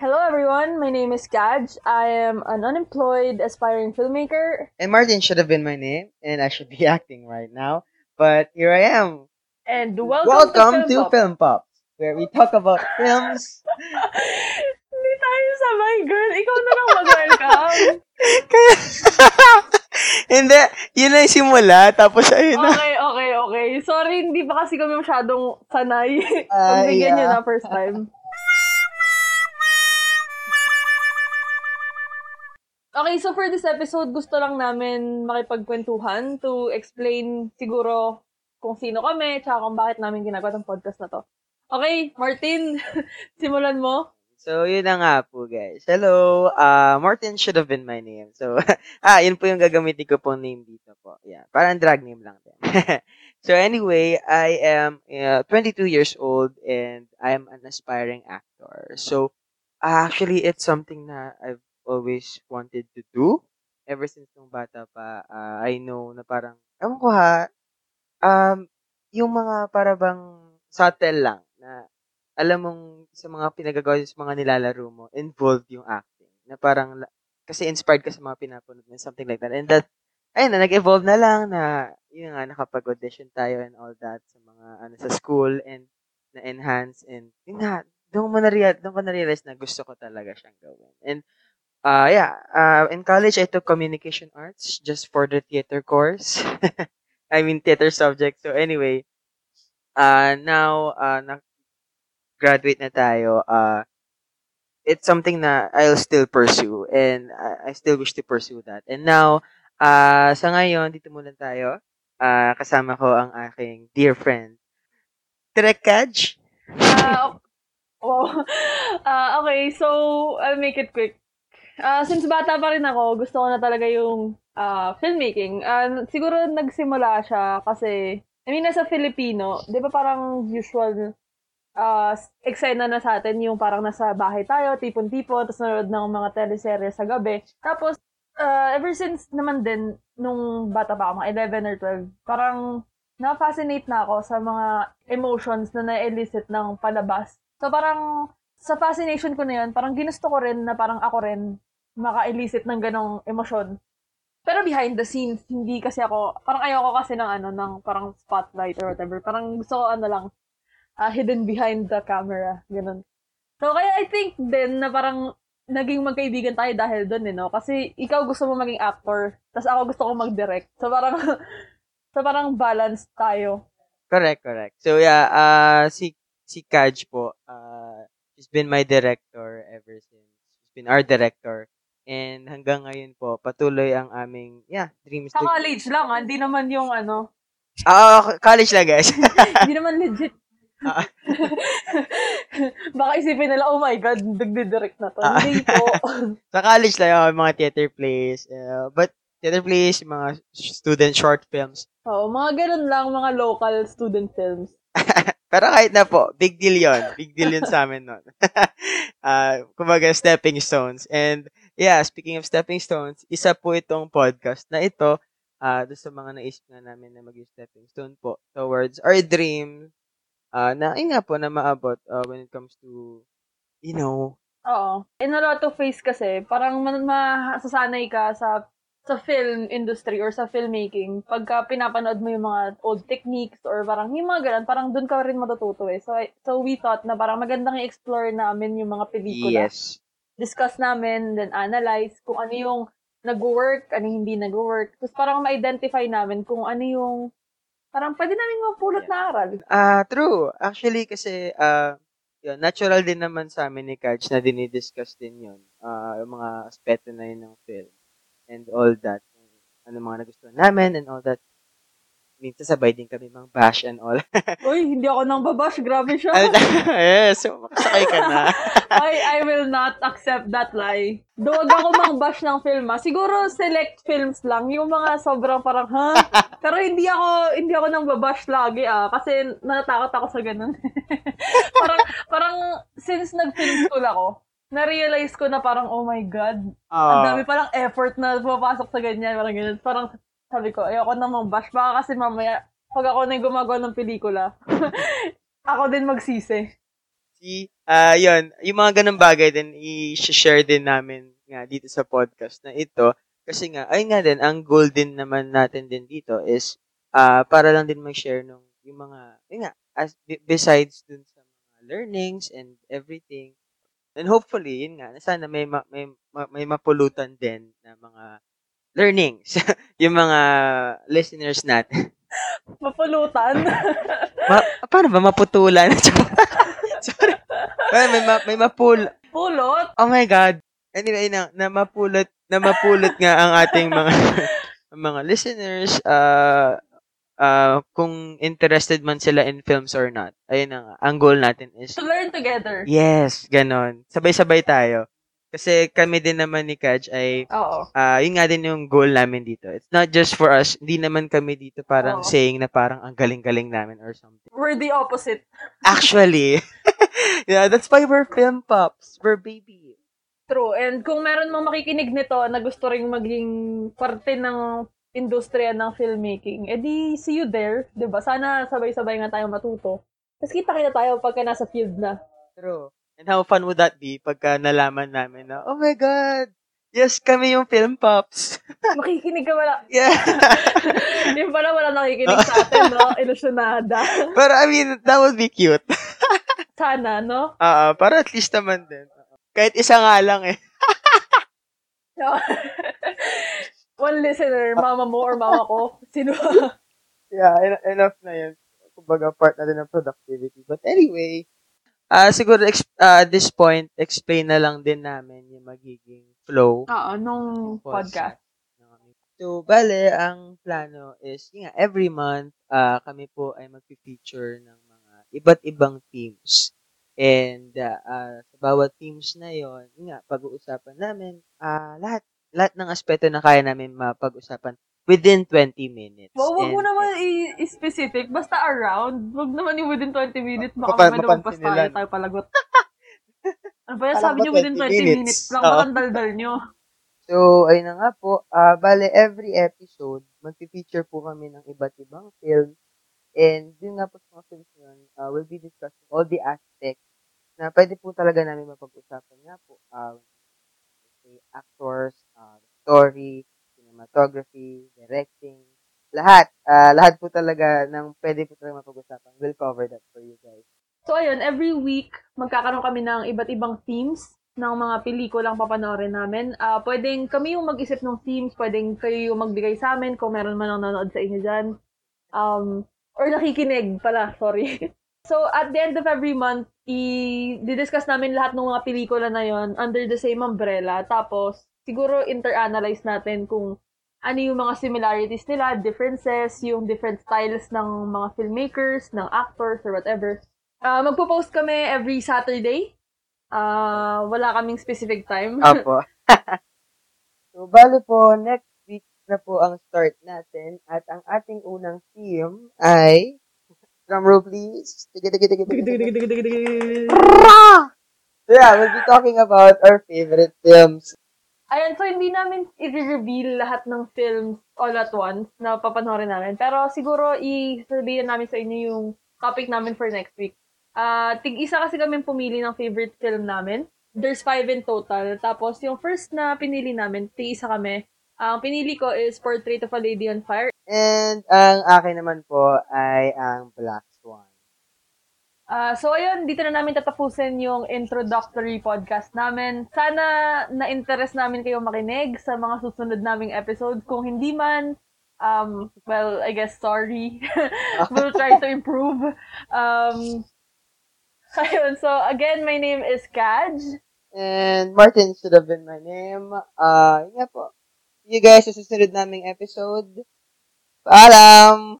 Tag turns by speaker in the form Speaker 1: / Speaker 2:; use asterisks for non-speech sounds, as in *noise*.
Speaker 1: Hello everyone, my name is Kaj. I am an unemployed aspiring filmmaker.
Speaker 2: And Martin should have been my name, and I should be *laughs* acting right now. But here I am.
Speaker 1: And welcome,
Speaker 2: to, Film, Pop, where we talk about films. *laughs*
Speaker 1: Hindi tayo sabay, girl. Ikaw na lang mag-welcome. *laughs*
Speaker 2: Kaya, hindi, yun na yung simula, tapos ayun na.
Speaker 1: okay, okay, okay. Sorry, hindi pa kasi kami masyadong sanay.
Speaker 2: Ah,
Speaker 1: Pagbigyan nyo
Speaker 2: yeah.
Speaker 1: na first time. Okay, so for this episode, gusto lang namin makipagkwentuhan to explain siguro kung sino kami, tsaka kung bakit namin ginagawa ng podcast na to. Okay, Martin, *laughs* simulan mo.
Speaker 2: So, yun na nga po, guys. Hello, uh, Martin should have been my name. So, *laughs* ah, yun po yung gagamitin ko pong name dito po. Yeah, parang drag name lang din. *laughs* so, anyway, I am uh, 22 years old and I am an aspiring actor. So, actually, it's something na I've always wanted to do. Ever since nung bata pa, uh, I know na parang, ewan ko ha, um, yung mga parabang subtle lang na alam mong sa mga pinagagawa sa mga nilalaro mo, involved yung acting. Na parang, kasi inspired ka sa mga pinapanood mo, something like that. And that, ayun na, nag-evolve na lang na, yun nga, nakapag-audition tayo and all that sa mga, ano, sa school and na-enhance and, yun nga, doon mo doon ko na-realize na gusto ko talaga siyang gawin. And, uh, yeah, uh, in college, I took communication arts just for the theater course. *laughs* I mean, theater subject. So, anyway, uh, now, uh, na, graduate na tayo, uh, it's something na I'll still pursue and I, I still wish to pursue that. And now, uh, sa ngayon, dito muna tayo. Uh, kasama ko ang aking dear friend, Trek.
Speaker 1: Ah, *laughs* wow. Ah, *laughs* okay, so I'll make it quick. Ah, since bata pa rin ako, gusto ko na talaga yung ah, filmmaking. Ah, siguro nagsimula siya kasi, I mean, nasa Filipino, di ba parang usual ah eksena na sa atin yung parang nasa bahay tayo, tipon-tipon, tapos nanonood ng mga teleserye sa gabi. Tapos, ah, ever since naman din, nung bata pa ako, mga 11 or 12, parang na-fascinate na ako sa mga emotions na na-elicit ng palabas. So parang sa fascination ko na yun, parang ginusto ko rin na parang ako rin maka-elicit ng ganong emosyon. Pero behind the scenes, hindi kasi ako, parang ayoko kasi ng ano, ng parang spotlight or whatever. Parang gusto ko ano lang, ah, hidden behind the camera, ganun. So kaya I think din na parang naging magkaibigan tayo dahil doon eh, no? Kasi ikaw gusto mo maging actor, tapos ako gusto ko mag-direct. So parang, *laughs* so parang balance tayo.
Speaker 2: Correct, correct. So yeah, uh, si si Kaj po, uh, she's been my director ever since. She's been our director. And hanggang ngayon po, patuloy ang aming, yeah, dreams
Speaker 1: Sa
Speaker 2: to...
Speaker 1: college lang, ah, hindi naman yung ano,
Speaker 2: Ah, college lang, guys. *laughs*
Speaker 1: hindi naman legit.
Speaker 2: Ah. *laughs*
Speaker 1: Baka isipin nila, oh my God, nagdidirect na to.
Speaker 2: Ah.
Speaker 1: Hindi po. *laughs*
Speaker 2: sa college lang yung mga theater plays. uh, but theater plays, mga student short films.
Speaker 1: Oo, mga ganun lang, mga local student films.
Speaker 2: Pero kahit na po, big deal yon Big deal yun sa amin nun. uh, kumbaga, stepping stones. And yeah, speaking of stepping stones, isa po itong podcast na ito, uh, doon sa mga naisip na namin na maging stepping stone po towards our dream uh, na, yun nga po, na maabot uh, when it comes to, you know,
Speaker 1: Oo. In a lot of ways kasi, parang ma- masasanay ka sa sa film industry or sa filmmaking pagka pinapanood mo yung mga old techniques or parang yung mga ganun, parang doon ka rin matututo eh. So, so we thought na parang magandang i-explore namin yung mga pelikula.
Speaker 2: yes.
Speaker 1: Discuss namin, then analyze kung ano yung nag-work, ano yung hindi nag-work. Tapos parang ma-identify namin kung ano yung parang pwede namin mapulot na aral.
Speaker 2: Ah, true. Actually, kasi, ah, yun, natural din naman sa amin ni Kaj na dinidiscuss din yun. Ah, yung mga aspeto na yun ng film. And all that. Ano mga nagustuhan namin and all that. Minsan sabay din kami mang bash and all. *laughs*
Speaker 1: Uy, hindi ako nang babash. Grabe siya. *laughs*
Speaker 2: eh, so makasakay ka na. *laughs*
Speaker 1: I, I will not accept that lie. Duwag ako mang bash ng film, ha? Siguro select films lang. Yung mga sobrang parang, ha? Pero hindi ako, hindi ako nang babash lagi, ah. Kasi natatakot ako sa ganun. parang, parang, since nag-film school ako, na-realize ko na parang, oh my God, ang
Speaker 2: Ah,
Speaker 1: dami palang effort na pumapasok sa ganyan, parang ganyan. Parang, sabi ko, ayoko na mang bash. Baka kasi mamaya, pag ako na yung gumagawa ng pelikula, *laughs* ako din magsisi.
Speaker 2: See, ah yun, yung mga ganung bagay din, i-share din namin nga dito sa podcast na ito. Kasi nga, ayun nga din, ang goal din naman natin din dito is ah para lang din mag-share nung yung mga, yun nga, as, besides dun sa mga learnings and everything. And hopefully, yun nga, sana may, ma, may, ma, may mapulutan din na mga learnings *laughs* yung mga listeners natin.
Speaker 1: Mapulutan? *laughs*
Speaker 2: ma, paano ba maputulan? *laughs* Sorry. Well, may, ma, may mapul...
Speaker 1: Pulot?
Speaker 2: Oh my God. Anyway, na, na mapulot, na mapulot nga ang ating mga mga listeners, uh, uh, kung interested man sila in films or not. Ayun na nga. Ang goal natin is...
Speaker 1: To learn together.
Speaker 2: Yes, ganon. Sabay-sabay tayo. Kasi kami din naman ni Kaj ay,
Speaker 1: Oo.
Speaker 2: uh, yun nga din yung goal namin dito. It's not just for us. Hindi naman kami dito parang
Speaker 1: Oo.
Speaker 2: saying na parang ang galing-galing namin or something.
Speaker 1: We're the opposite.
Speaker 2: Actually, *laughs* yeah, that's why we're film pops. We're baby.
Speaker 1: True. And kung meron mang makikinig nito na gusto ring maging parte ng industriya ng filmmaking, edi see you there. 'di ba Sana sabay-sabay nga tayo matuto. Tapos kita-kita tayo pagka nasa field na.
Speaker 2: True. And how fun would that be pagka nalaman namin na, oh my God, yes, kami yung film pops. *laughs*
Speaker 1: Makikinig ka wala.
Speaker 2: Yeah. *laughs*
Speaker 1: Yung pala wala nakikinig sa atin, no? Ilusyonada. *laughs*
Speaker 2: Pero I mean, that would be cute.
Speaker 1: Sana, no?
Speaker 2: Ah, para at least naman din. Kahit isa nga lang eh.
Speaker 1: One listener, mama mo or mama ko. Sino?
Speaker 2: Yeah, en- enough na yun. Kumbaga, part na din ng productivity. But anyway, ah siguro ex- ah, at this point, explain na lang din namin yung magiging flow.
Speaker 1: Oo, nung podcast.
Speaker 2: So, bale, ang plano is, yun nga, every month, ah kami po ay mag-feature ng mga iba't ibang themes. And ah, ah, sa bawat themes na yon, yun nga, pag-uusapan namin ah lahat lahat ng aspeto na kaya namin mapag-usapan within 20 minutes.
Speaker 1: Wow, wag mo naman i-specific. Basta around. Wag naman yung within 20 minutes. Baka may
Speaker 2: mapansin
Speaker 1: lumagpas tayo, tayo palagot. *laughs* ano ba yan? Sabi niyo within
Speaker 2: 20
Speaker 1: 20 minutes,
Speaker 2: minutes.
Speaker 1: lang.
Speaker 2: Oo.
Speaker 1: Bakang daldal nyo.
Speaker 2: So, ayun na nga po. ah bale, every episode, mag-feature po kami ng iba't ibang film. And yun nga po sa mga films na yun, ah, we'll be discussing all the aspects na pwede po talaga namin mapag-usapan nga po. Uh, say, actors, ah, story, cinematography, directing, lahat. ah lahat po talaga ng pwede po talaga mapag-usapan. We'll cover that for you guys.
Speaker 1: So, ayun, every week, magkakaroon kami ng iba't ibang themes ng mga pelikulang papanoorin namin. Ah, pwedeng kami yung mag-isip ng themes, pwedeng kayo yung magbigay sa amin kung meron man ang nanonood sa inyo dyan. Um, or nakikinig pala, sorry. *laughs* so, at the end of every month, i-discuss namin lahat ng mga pelikula na yon under the same umbrella. Tapos, siguro inter-analyze natin kung ano yung mga similarities nila, differences, yung different styles ng mga filmmakers, ng actors, or whatever. Ah, magpo-post kami every Saturday. Ah, wala kaming specific time.
Speaker 2: Apo. *laughs* so, bale po, next week na po ang start natin at ang ating unang theme ay drum roll please. Tiga, tiga, tiga, tiga, tiga. So, yeah, we'll be talking about our favorite films.
Speaker 1: Ayan, so hindi namin i-reveal lahat ng films all at once na papanoorin namin. Pero siguro i-sabihin namin sa inyo yung topic namin for next week. Ah, tig-isa kasi kami pumili ng favorite film namin. There's five in total. Tapos yung first na pinili namin, tig-isa kami. Ang pinili ko is Portrait of a Lady on Fire.
Speaker 2: And ang akin naman po ay ang Black
Speaker 1: Ah, so ayun, dito na namin tatapusin yung introductory podcast namin. Sana na-interest namin kayo makinig sa mga susunod naming episodes. Kung hindi man, um, well, I guess sorry. *laughs* we'll try to improve. Um, *laughs* ayun, so again, my name is Kaj.
Speaker 2: And Martin should have been my name. Uh, yun po. You guys sa susunod naming episode. Paalam!